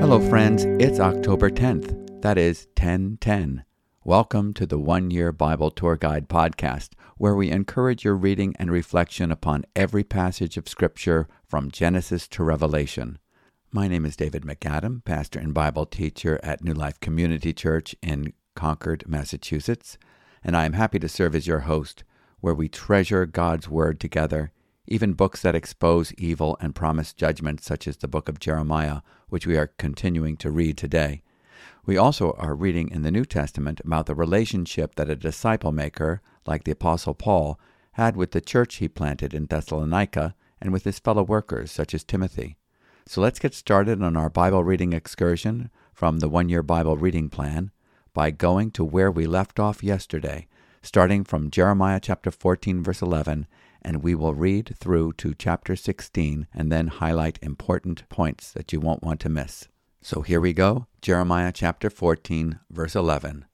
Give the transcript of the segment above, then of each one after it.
Hello, friends. It's October 10th. That is 1010. Welcome to the One Year Bible Tour Guide podcast, where we encourage your reading and reflection upon every passage of Scripture from Genesis to Revelation. My name is David MacAdam, pastor and Bible teacher at New Life Community Church in Concord, Massachusetts, and I am happy to serve as your host, where we treasure God's Word together, even books that expose evil and promise judgment, such as the book of Jeremiah, which we are continuing to read today. We also are reading in the New Testament about the relationship that a disciple maker, like the Apostle Paul, had with the church he planted in Thessalonica and with his fellow workers, such as Timothy. So let's get started on our Bible reading excursion from the One Year Bible Reading Plan by going to where we left off yesterday, starting from Jeremiah chapter 14, verse 11, and we will read through to chapter 16 and then highlight important points that you won't want to miss. So here we go Jeremiah chapter 14, verse 11.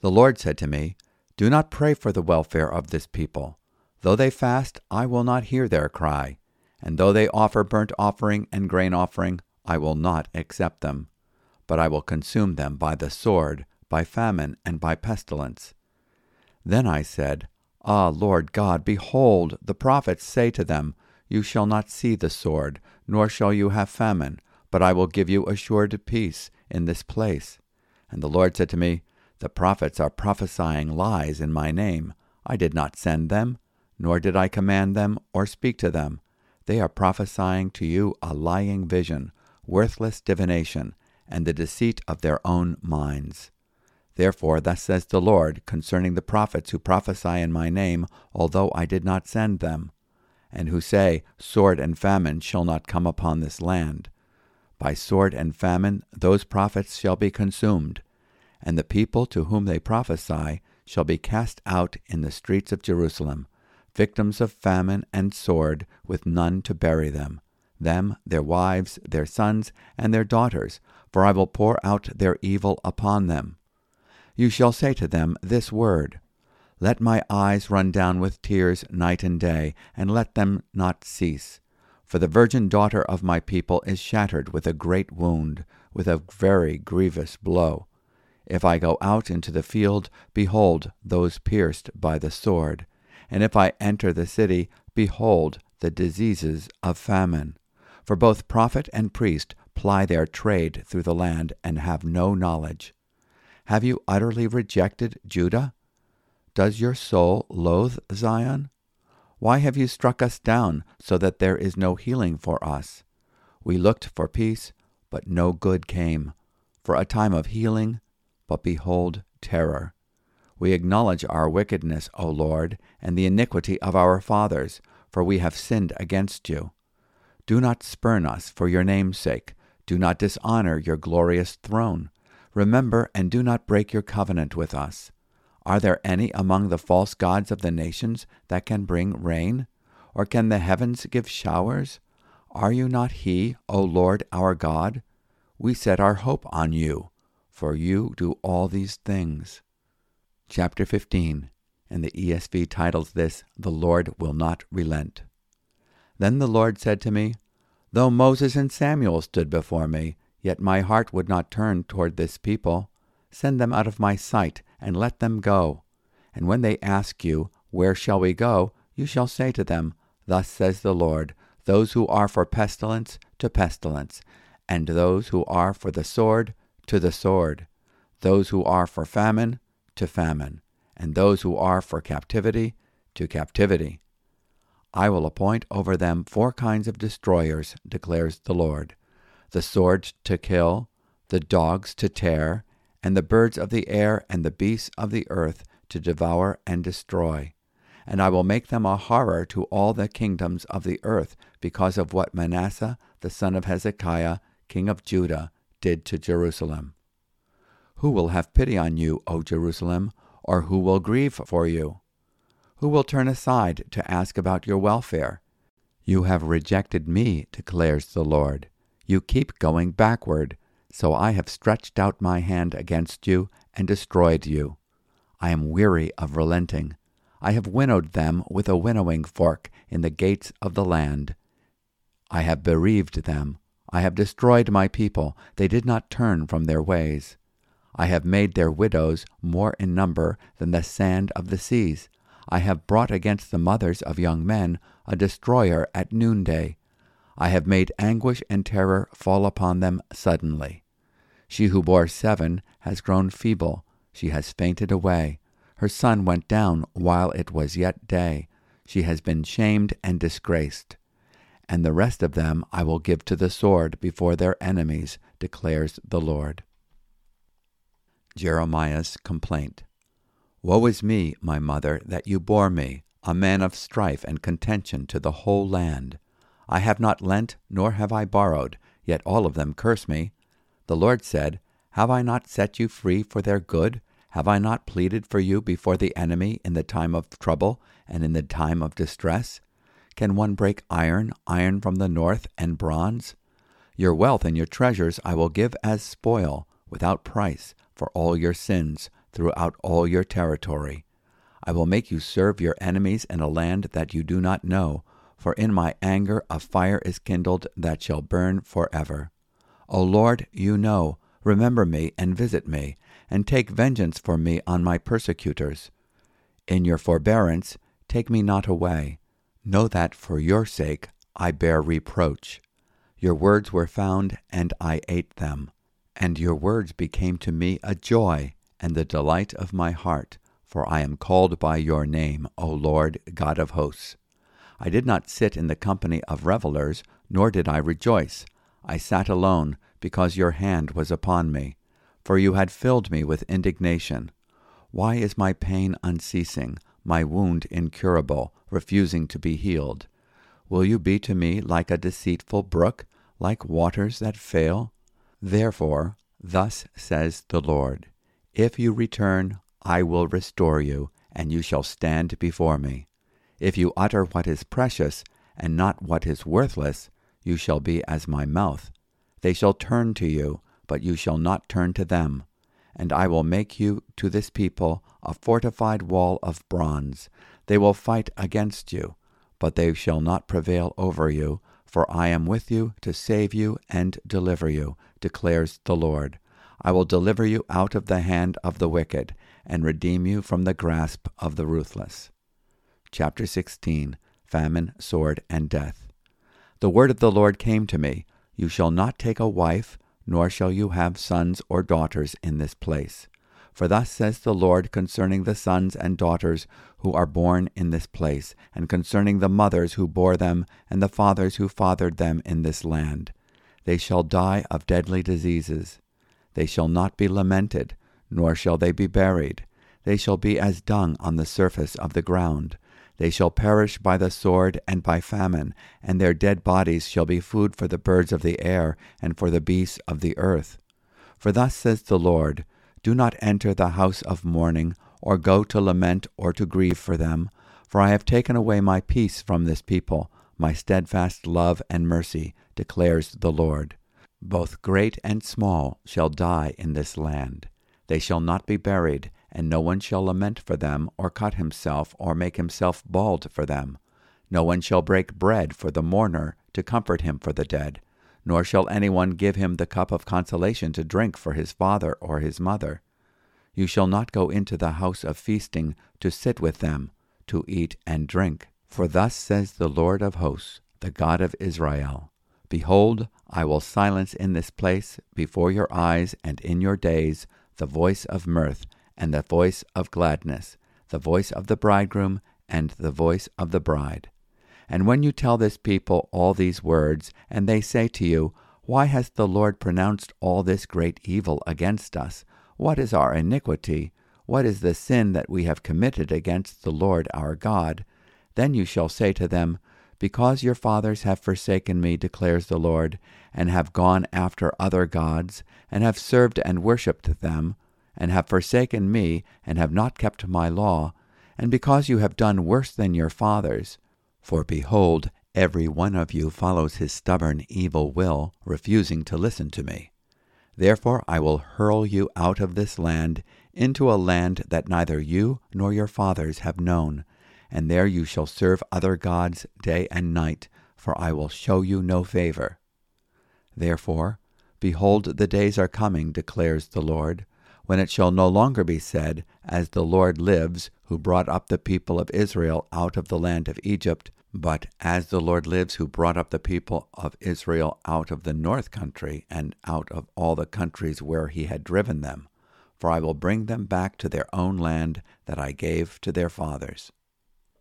The Lord said to me, Do not pray for the welfare of this people. Though they fast, I will not hear their cry and though they offer burnt offering and grain offering, I will not accept them. But I will consume them by the sword, by famine, and by pestilence. Then I said, Ah, Lord God, behold, the prophets say to them, You shall not see the sword, nor shall you have famine, but I will give you assured peace in this place. And the Lord said to me, The prophets are prophesying lies in my name. I did not send them, nor did I command them or speak to them they are prophesying to you a lying vision, worthless divination, and the deceit of their own minds. Therefore, thus says the Lord concerning the prophets who prophesy in my name, although I did not send them, and who say, Sword and famine shall not come upon this land. By sword and famine those prophets shall be consumed, and the people to whom they prophesy shall be cast out in the streets of Jerusalem victims of famine and sword, with none to bury them, them, their wives, their sons, and their daughters, for I will pour out their evil upon them. You shall say to them this word Let my eyes run down with tears night and day, and let them not cease. For the virgin daughter of my people is shattered with a great wound, with a very grievous blow. If I go out into the field, behold those pierced by the sword. And if I enter the city, behold the diseases of famine. For both prophet and priest ply their trade through the land and have no knowledge. Have you utterly rejected Judah? Does your soul loathe Zion? Why have you struck us down so that there is no healing for us? We looked for peace, but no good came, for a time of healing, but behold terror. We acknowledge our wickedness, O Lord, and the iniquity of our fathers, for we have sinned against you. Do not spurn us for your name's sake. Do not dishonor your glorious throne. Remember and do not break your covenant with us. Are there any among the false gods of the nations that can bring rain? Or can the heavens give showers? Are you not He, O Lord our God? We set our hope on you, for you do all these things chapter 15, and the ESV titles this, The Lord Will Not Relent. Then the Lord said to me, Though Moses and Samuel stood before me, yet my heart would not turn toward this people. Send them out of my sight, and let them go. And when they ask you, Where shall we go? you shall say to them, Thus says the Lord, Those who are for pestilence, to pestilence, and those who are for the sword, to the sword, those who are for famine, to famine, and those who are for captivity to captivity. I will appoint over them four kinds of destroyers, declares the Lord the sword to kill, the dogs to tear, and the birds of the air and the beasts of the earth to devour and destroy. And I will make them a horror to all the kingdoms of the earth because of what Manasseh the son of Hezekiah, king of Judah, did to Jerusalem. Who will have pity on you, O Jerusalem, or who will grieve for you? Who will turn aside to ask about your welfare? You have rejected me, declares the Lord. You keep going backward, so I have stretched out my hand against you and destroyed you. I am weary of relenting. I have winnowed them with a winnowing fork in the gates of the land. I have bereaved them. I have destroyed my people. They did not turn from their ways. I have made their widows more in number than the sand of the seas. I have brought against the mothers of young men a destroyer at noonday. I have made anguish and terror fall upon them suddenly. She who bore seven has grown feeble. She has fainted away. Her sun went down while it was yet day. She has been shamed and disgraced. And the rest of them I will give to the sword before their enemies, declares the Lord. Jeremiah's complaint. Woe is me, my mother, that you bore me, a man of strife and contention to the whole land. I have not lent, nor have I borrowed, yet all of them curse me. The Lord said, Have I not set you free for their good? Have I not pleaded for you before the enemy in the time of trouble and in the time of distress? Can one break iron, iron from the north, and bronze? Your wealth and your treasures I will give as spoil, without price, for all your sins, throughout all your territory. I will make you serve your enemies in a land that you do not know, for in my anger a fire is kindled that shall burn forever. O Lord, you know, remember me and visit me, and take vengeance for me on my persecutors. In your forbearance, take me not away. Know that for your sake I bear reproach. Your words were found, and I ate them. And your words became to me a joy and the delight of my heart, for I am called by your name, O Lord God of hosts. I did not sit in the company of revelers, nor did I rejoice. I sat alone, because your hand was upon me for you had filled me with indignation. Why is my pain unceasing, my wound incurable, refusing to be healed? Will you be to me like a deceitful brook, like waters that fail? Therefore, thus says the Lord If you return, I will restore you, and you shall stand before me. If you utter what is precious, and not what is worthless, you shall be as my mouth. They shall turn to you but you shall not turn to them. And I will make you to this people a fortified wall of bronze. They will fight against you, but they shall not prevail over you, for I am with you to save you and deliver you, declares the Lord. I will deliver you out of the hand of the wicked, and redeem you from the grasp of the ruthless. Chapter 16 Famine, Sword, and Death. The word of the Lord came to me You shall not take a wife nor shall you have sons or daughters in this place. For thus says the Lord concerning the sons and daughters who are born in this place, and concerning the mothers who bore them, and the fathers who fathered them in this land. They shall die of deadly diseases. They shall not be lamented, nor shall they be buried. They shall be as dung on the surface of the ground. They shall perish by the sword and by famine, and their dead bodies shall be food for the birds of the air and for the beasts of the earth. For thus says the Lord Do not enter the house of mourning, or go to lament or to grieve for them, for I have taken away my peace from this people, my steadfast love and mercy, declares the Lord. Both great and small shall die in this land. They shall not be buried and no one shall lament for them, or cut himself, or make himself bald for them. No one shall break bread for the mourner, to comfort him for the dead, nor shall any one give him the cup of consolation to drink for his father or his mother. You shall not go into the house of feasting to sit with them, to eat and drink. For thus says the Lord of hosts, the God of Israel Behold, I will silence in this place, before your eyes and in your days, the voice of mirth and the voice of gladness, the voice of the bridegroom, and the voice of the bride. And when you tell this people all these words, and they say to you, Why has the Lord pronounced all this great evil against us? What is our iniquity? What is the sin that we have committed against the Lord our God? Then you shall say to them, Because your fathers have forsaken me, declares the Lord, and have gone after other gods, and have served and worshipped them, and have forsaken me, and have not kept my law, and because you have done worse than your fathers. For behold, every one of you follows his stubborn evil will, refusing to listen to me. Therefore I will hurl you out of this land into a land that neither you nor your fathers have known, and there you shall serve other gods day and night, for I will show you no favor. Therefore, behold, the days are coming, declares the Lord, when it shall no longer be said, As the Lord lives, who brought up the people of Israel out of the land of Egypt, but as the Lord lives, who brought up the people of Israel out of the north country and out of all the countries where he had driven them. For I will bring them back to their own land that I gave to their fathers.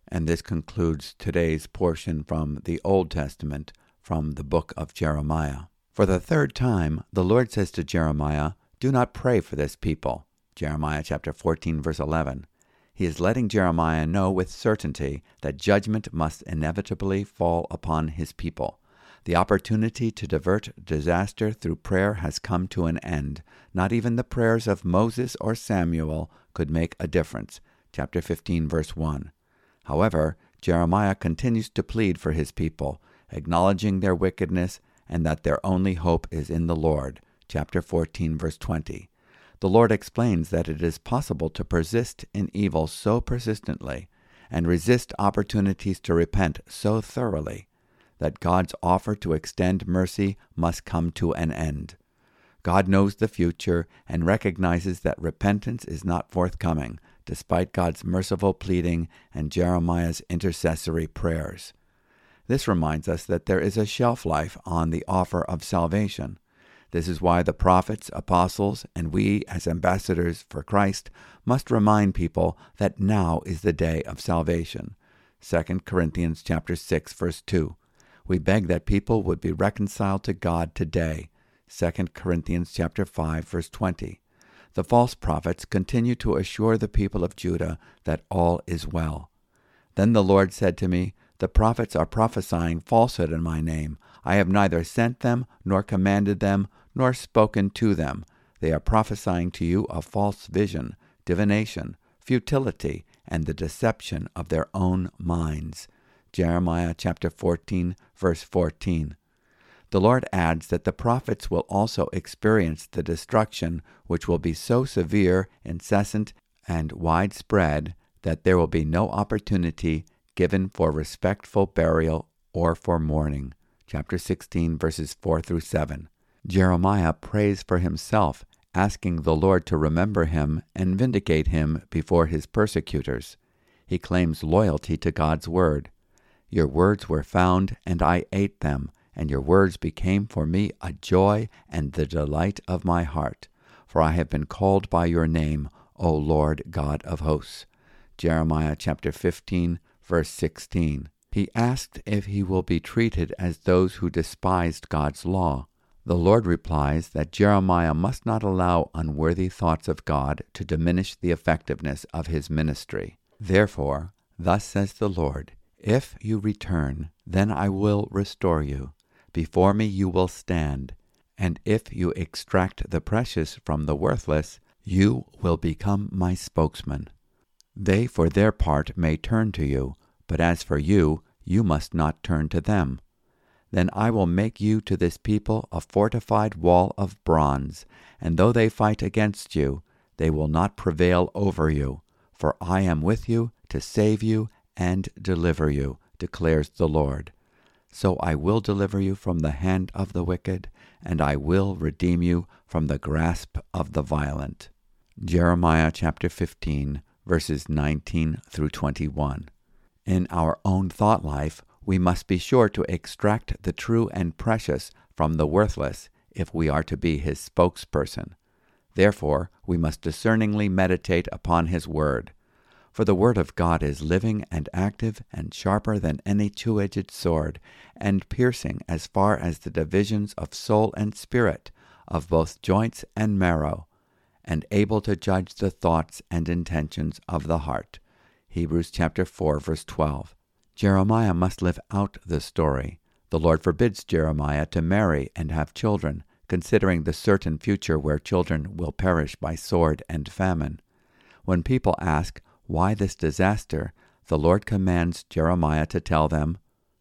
And this concludes today's portion from the Old Testament from the book of Jeremiah. For the third time, the Lord says to Jeremiah, Do not pray for this people. Jeremiah chapter 14, verse 11. He is letting Jeremiah know with certainty that judgment must inevitably fall upon his people. The opportunity to divert disaster through prayer has come to an end. Not even the prayers of Moses or Samuel could make a difference. Chapter 15, verse 1. However, Jeremiah continues to plead for his people, acknowledging their wickedness and that their only hope is in the Lord. Chapter 14, verse 20. The Lord explains that it is possible to persist in evil so persistently and resist opportunities to repent so thoroughly that God's offer to extend mercy must come to an end. God knows the future and recognizes that repentance is not forthcoming, despite God's merciful pleading and Jeremiah's intercessory prayers. This reminds us that there is a shelf life on the offer of salvation. This is why the prophets, apostles, and we as ambassadors for Christ must remind people that now is the day of salvation. 2 Corinthians chapter 6 verse 2. We beg that people would be reconciled to God today. 2 Corinthians chapter 5 verse 20 the false prophets continue to assure the people of Judah that all is well. Then the Lord said to me, The prophets are prophesying falsehood in my name. I have neither sent them, nor commanded them, nor spoken to them. They are prophesying to you a false vision, divination, futility, and the deception of their own minds. Jeremiah chapter 14, verse 14. The Lord adds that the prophets will also experience the destruction which will be so severe, incessant, and widespread that there will be no opportunity given for respectful burial or for mourning. Chapter 16, verses 4 through 7. Jeremiah prays for himself, asking the Lord to remember him and vindicate him before his persecutors. He claims loyalty to God's word. Your words were found, and I ate them and your words became for me a joy and the delight of my heart. For I have been called by your name, O Lord God of hosts. Jeremiah chapter 15, verse 16. He asked if he will be treated as those who despised God's law. The Lord replies that Jeremiah must not allow unworthy thoughts of God to diminish the effectiveness of his ministry. Therefore, thus says the Lord, If you return, then I will restore you before me you will stand, and if you extract the precious from the worthless, you will become my spokesman. They for their part may turn to you, but as for you, you must not turn to them. Then I will make you to this people a fortified wall of bronze, and though they fight against you, they will not prevail over you, for I am with you to save you and deliver you, declares the Lord. So I will deliver you from the hand of the wicked, and I will redeem you from the grasp of the violent. Jeremiah chapter 15, verses 19 through 21. In our own thought life, we must be sure to extract the true and precious from the worthless if we are to be his spokesperson. Therefore, we must discerningly meditate upon his word. For the word of God is living and active and sharper than any two edged sword, and piercing as far as the divisions of soul and spirit, of both joints and marrow, and able to judge the thoughts and intentions of the heart. Hebrews chapter 4 verse 12. Jeremiah must live out the story. The Lord forbids Jeremiah to marry and have children, considering the certain future where children will perish by sword and famine. When people ask, why this disaster, the Lord commands Jeremiah to tell them,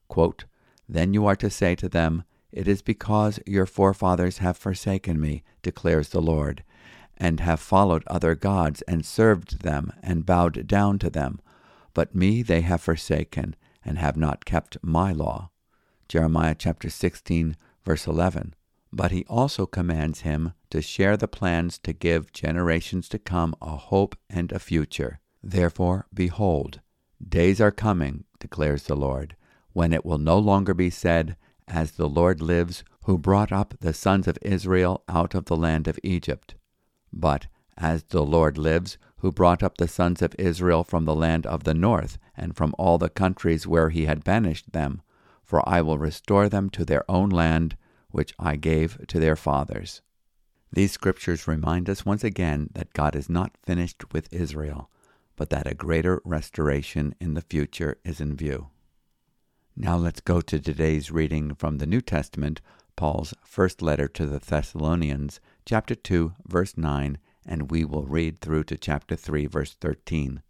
quote, Then you are to say to them, It is because your forefathers have forsaken me, declares the Lord, and have followed other gods and served them and bowed down to them. But me they have forsaken, and have not kept my law. Jeremiah chapter 16, verse 11. But he also commands him to share the plans to give generations to come a hope and a future. Therefore, behold, days are coming, declares the Lord, when it will no longer be said, As the Lord lives, who brought up the sons of Israel out of the land of Egypt. But, As the Lord lives, who brought up the sons of Israel from the land of the north, and from all the countries where he had banished them, for I will restore them to their own land, which I gave to their fathers. These scriptures remind us once again that God is not finished with Israel, but that a greater restoration in the future is in view. Now let's go to today's reading from the New Testament, Paul's first letter to the Thessalonians, chapter 2, verse 9, and we will read through to chapter 3, verse 13.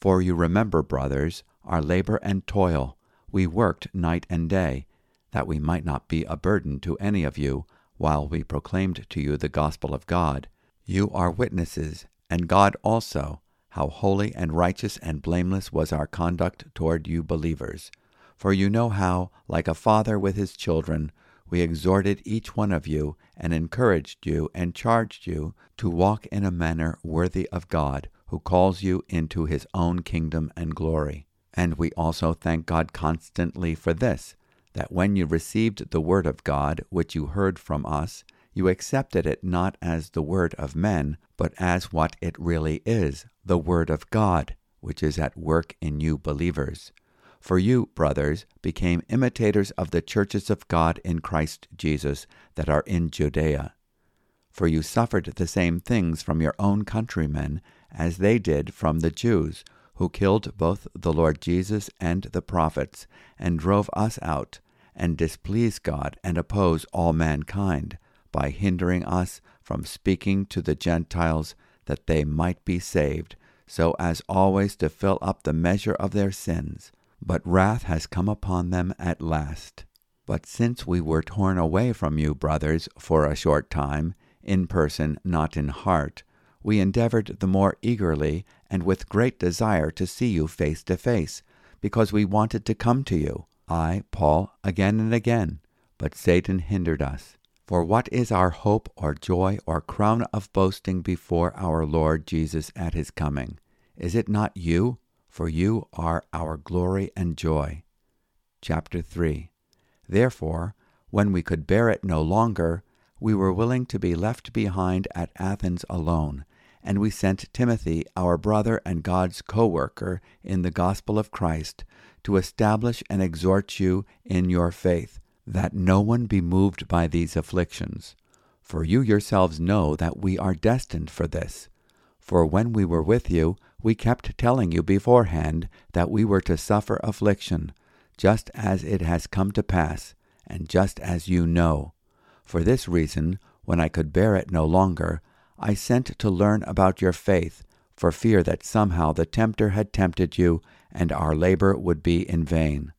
For you remember, brothers, our labor and toil. We worked night and day, that we might not be a burden to any of you, while we proclaimed to you the gospel of God. You are witnesses, and God also, how holy and righteous and blameless was our conduct toward you believers. For you know how, like a father with his children, we exhorted each one of you, and encouraged you, and charged you to walk in a manner worthy of God, who calls you into his own kingdom and glory. And we also thank God constantly for this, that when you received the word of God, which you heard from us, you accepted it not as the word of men, but as what it really is, the word of God, which is at work in you believers. For you, brothers, became imitators of the churches of God in Christ Jesus that are in Judea. For you suffered the same things from your own countrymen as they did from the Jews, who killed both the Lord Jesus and the prophets, and drove us out, and displease God and oppose all mankind, by hindering us from speaking to the Gentiles that they might be saved, so as always to fill up the measure of their sins but wrath has come upon them at last. But since we were torn away from you, brothers, for a short time, in person, not in heart, we endeavored the more eagerly and with great desire to see you face to face, because we wanted to come to you, I, Paul, again and again, but Satan hindered us. For what is our hope or joy or crown of boasting before our Lord Jesus at his coming? Is it not you? For you are our glory and joy. Chapter 3 Therefore, when we could bear it no longer, we were willing to be left behind at Athens alone, and we sent Timothy, our brother and God's co worker in the gospel of Christ, to establish and exhort you in your faith, that no one be moved by these afflictions. For you yourselves know that we are destined for this. For when we were with you, we kept telling you beforehand that we were to suffer affliction, just as it has come to pass, and just as you know. For this reason, when I could bear it no longer, I sent to learn about your faith, for fear that somehow the tempter had tempted you, and our labor would be in vain.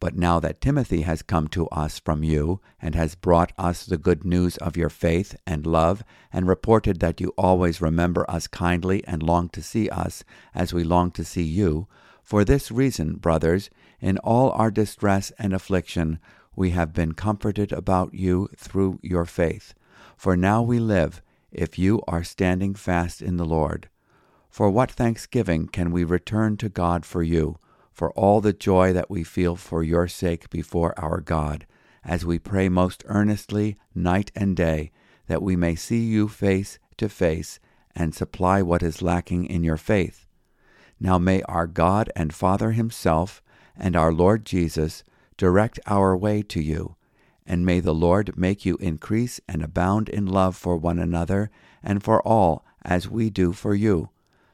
But now that Timothy has come to us from you, and has brought us the good news of your faith and love, and reported that you always remember us kindly and long to see us, as we long to see you, for this reason, brothers, in all our distress and affliction, we have been comforted about you through your faith. For now we live, if you are standing fast in the Lord. For what thanksgiving can we return to God for you? For all the joy that we feel for your sake before our God, as we pray most earnestly night and day, that we may see you face to face and supply what is lacking in your faith. Now may our God and Father Himself and our Lord Jesus direct our way to you, and may the Lord make you increase and abound in love for one another and for all as we do for you,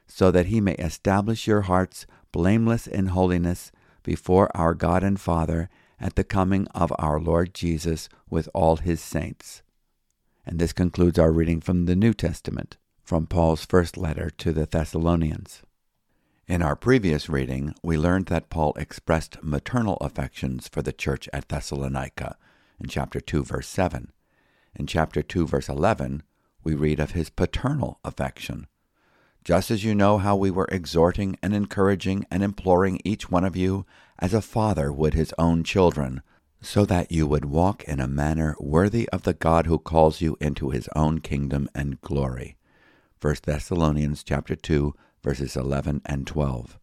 so that He may establish your hearts blameless in holiness before our God and Father at the coming of our Lord Jesus with all his saints. And this concludes our reading from the New Testament, from Paul's first letter to the Thessalonians. In our previous reading, we learned that Paul expressed maternal affections for the church at Thessalonica in chapter 2, verse 7. In chapter 2, verse 11, we read of his paternal affection just as you know how we were exhorting and encouraging and imploring each one of you as a father would his own children, so that you would walk in a manner worthy of the God who calls you into his own kingdom and glory. 1 Thessalonians chapter 2 verses 11 and 12.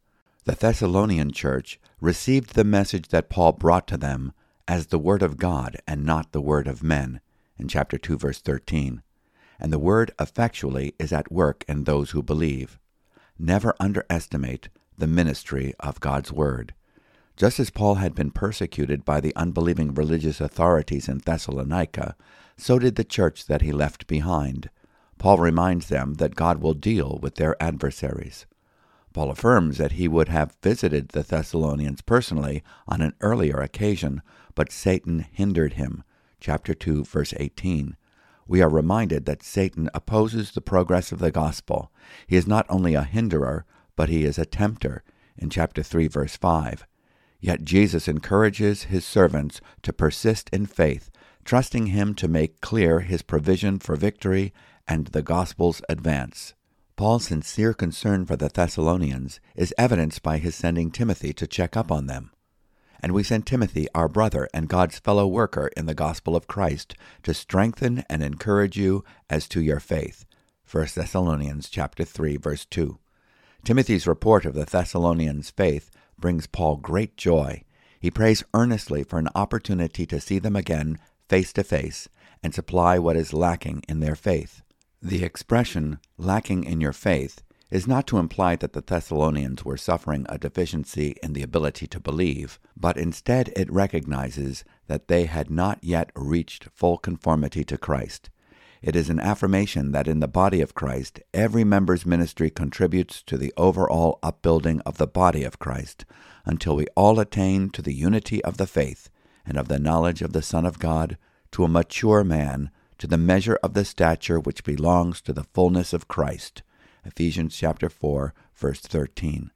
The Thessalonian church received the message that Paul brought to them as the word of God and not the word of men in chapter 2 verse 13 and the word effectually is at work in those who believe. Never underestimate the ministry of God's word. Just as Paul had been persecuted by the unbelieving religious authorities in Thessalonica, so did the church that he left behind. Paul reminds them that God will deal with their adversaries. Paul affirms that he would have visited the Thessalonians personally on an earlier occasion, but Satan hindered him. Chapter 2, verse 18 we are reminded that Satan opposes the progress of the gospel. He is not only a hinderer, but he is a tempter, in chapter 3, verse 5. Yet Jesus encourages his servants to persist in faith, trusting him to make clear his provision for victory and the gospel's advance. Paul's sincere concern for the Thessalonians is evidenced by his sending Timothy to check up on them and we send Timothy, our brother and God's fellow worker in the gospel of Christ, to strengthen and encourage you as to your faith. 1 Thessalonians chapter 3 verse 2. Timothy's report of the Thessalonians' faith brings Paul great joy. He prays earnestly for an opportunity to see them again face to face and supply what is lacking in their faith. The expression lacking in your faith is not to imply that the Thessalonians were suffering a deficiency in the ability to believe, but instead it recognizes that they had not yet reached full conformity to Christ. It is an affirmation that in the body of Christ, every member's ministry contributes to the overall upbuilding of the body of Christ until we all attain to the unity of the faith and of the knowledge of the Son of God, to a mature man, to the measure of the stature which belongs to the fullness of Christ Ephesians chapter 4, verse 13.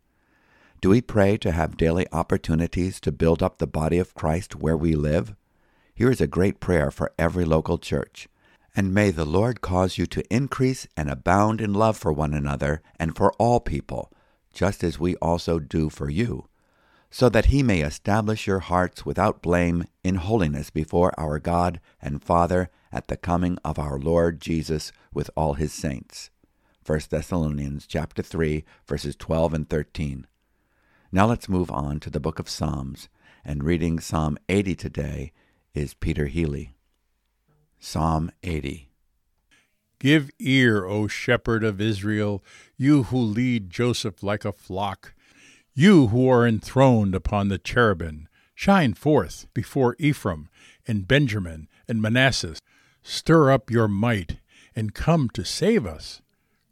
Do we pray to have daily opportunities to build up the body of Christ where we live? Here is a great prayer for every local church. And may the Lord cause you to increase and abound in love for one another and for all people, just as we also do for you, so that he may establish your hearts without blame in holiness before our God and Father at the coming of our Lord Jesus with all his saints. 1 Thessalonians chapter 3 verses 12 and 13. Now let's move on to the book of Psalms, and reading Psalm 80 today is Peter Healey. Psalm 80. Give ear, O shepherd of Israel, you who lead Joseph like a flock, you who are enthroned upon the cherubim, shine forth before Ephraim and Benjamin and Manasseh. Stir up your might and come to save us.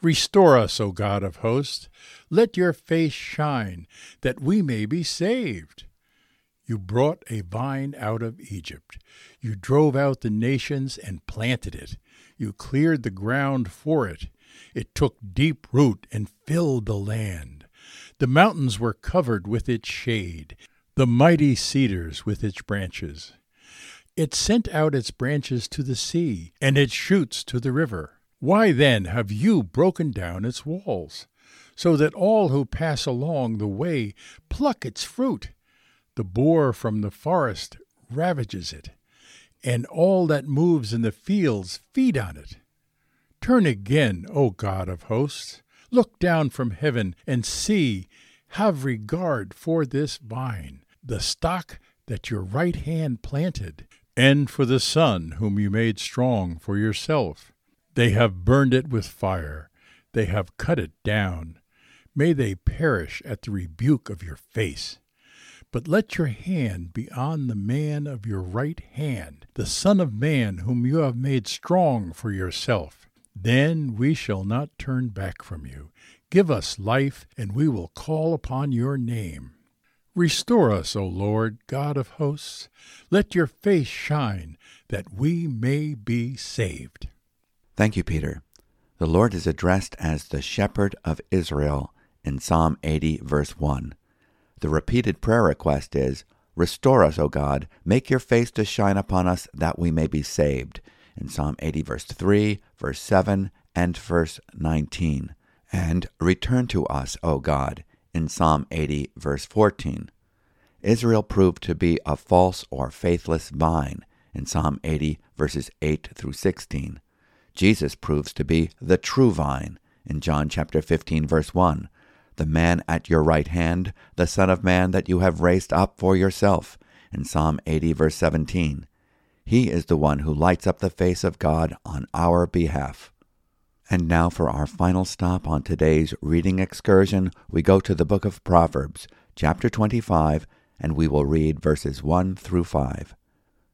Restore us, O God of hosts. Let your face shine, that we may be saved. You brought a vine out of Egypt. You drove out the nations and planted it. You cleared the ground for it. It took deep root and filled the land. The mountains were covered with its shade, the mighty cedars with its branches. It sent out its branches to the sea, and its shoots to the river. Why then have you broken down its walls, so that all who pass along the way pluck its fruit? The boar from the forest ravages it, and all that moves in the fields feed on it. Turn again, O God of hosts, look down from heaven and see, have regard for this vine, the stock that your right hand planted, and for the son whom you made strong for yourself. They have burned it with fire, they have cut it down. May they perish at the rebuke of your face. But let your hand be on the man of your right hand, the Son of Man, whom you have made strong for yourself. Then we shall not turn back from you. Give us life, and we will call upon your name. Restore us, O Lord, God of hosts. Let your face shine, that we may be saved. Thank you, Peter. The Lord is addressed as the Shepherd of Israel in Psalm 80, verse 1. The repeated prayer request is, Restore us, O God, make your face to shine upon us, that we may be saved, in Psalm 80, verse 3, verse 7, and verse 19. And return to us, O God, in Psalm 80, verse 14. Israel proved to be a false or faithless vine in Psalm 80, verses 8 through 16. Jesus proves to be the true vine in John chapter 15, verse 1. The man at your right hand, the Son of Man that you have raised up for yourself in Psalm 80, verse 17. He is the one who lights up the face of God on our behalf. And now for our final stop on today's reading excursion, we go to the book of Proverbs, chapter 25, and we will read verses 1 through 5.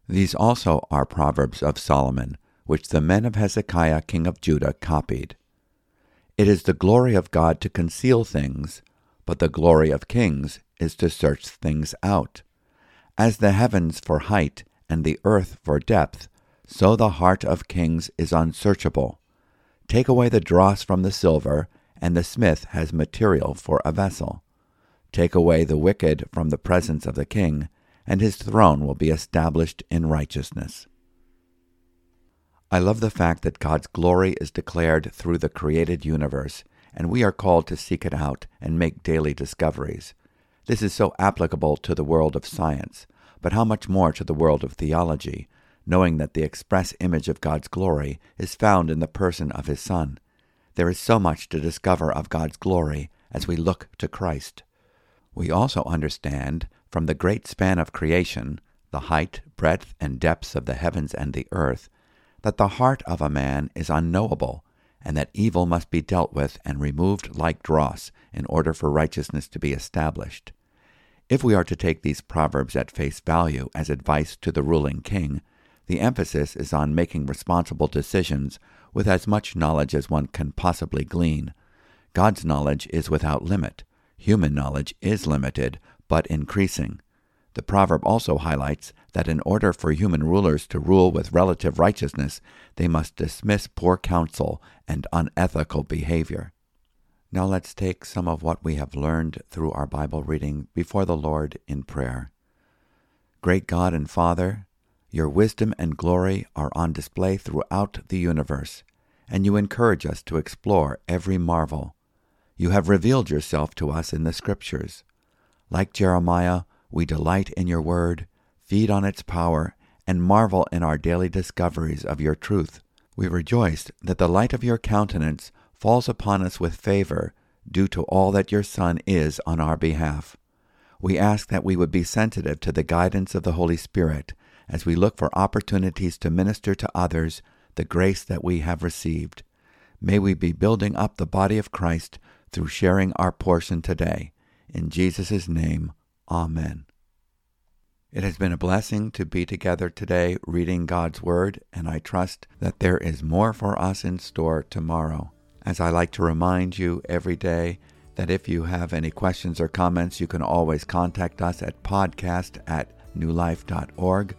These also are Proverbs of Solomon, which the men of Hezekiah king of Judah copied. It is the glory of God to conceal things, but the glory of kings is to search things out. As the heavens for height and the earth for depth, so the heart of kings is unsearchable. Take away the dross from the silver, and the smith has material for a vessel. Take away the wicked from the presence of the king, and his throne will be established in righteousness. I love the fact that God's glory is declared through the created universe, and we are called to seek it out and make daily discoveries. This is so applicable to the world of science, but how much more to the world of theology, knowing that the express image of God's glory is found in the person of His Son. There is so much to discover of God's glory as we look to Christ. We also understand from the great span of creation, the height, breadth, and depths of the heavens and the earth, that the heart of a man is unknowable, and that evil must be dealt with and removed like dross in order for righteousness to be established. If we are to take these proverbs at face value as advice to the ruling king, the emphasis is on making responsible decisions with as much knowledge as one can possibly glean. God's knowledge is without limit. Human knowledge is limited, but increasing. The proverb also highlights that in order for human rulers to rule with relative righteousness, they must dismiss poor counsel and unethical behavior. Now let's take some of what we have learned through our Bible reading before the Lord in prayer. Great God and Father, your wisdom and glory are on display throughout the universe, and you encourage us to explore every marvel. You have revealed yourself to us in the Scriptures. Like Jeremiah, we delight in your word, feed on its power, and marvel in our daily discoveries of your truth. We rejoice that the light of your countenance falls upon us with favor due to all that your Son is on our behalf. We ask that we would be sensitive to the guidance of the Holy Spirit as we look for opportunities to minister to others the grace that we have received. May we be building up the body of Christ through sharing our portion today. In Jesus' name, Amen. It has been a blessing to be together today reading God's Word, and I trust that there is more for us in store tomorrow. As I like to remind you every day, that if you have any questions or comments, you can always contact us at podcast at newlife.org.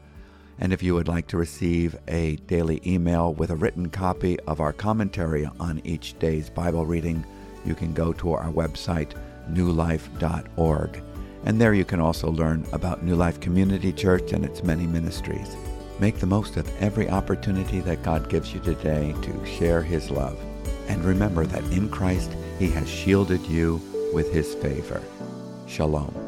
And if you would like to receive a daily email with a written copy of our commentary on each day's Bible reading, you can go to our website, newlife.org. And there you can also learn about New Life Community Church and its many ministries. Make the most of every opportunity that God gives you today to share His love. And remember that in Christ, He has shielded you with His favor. Shalom.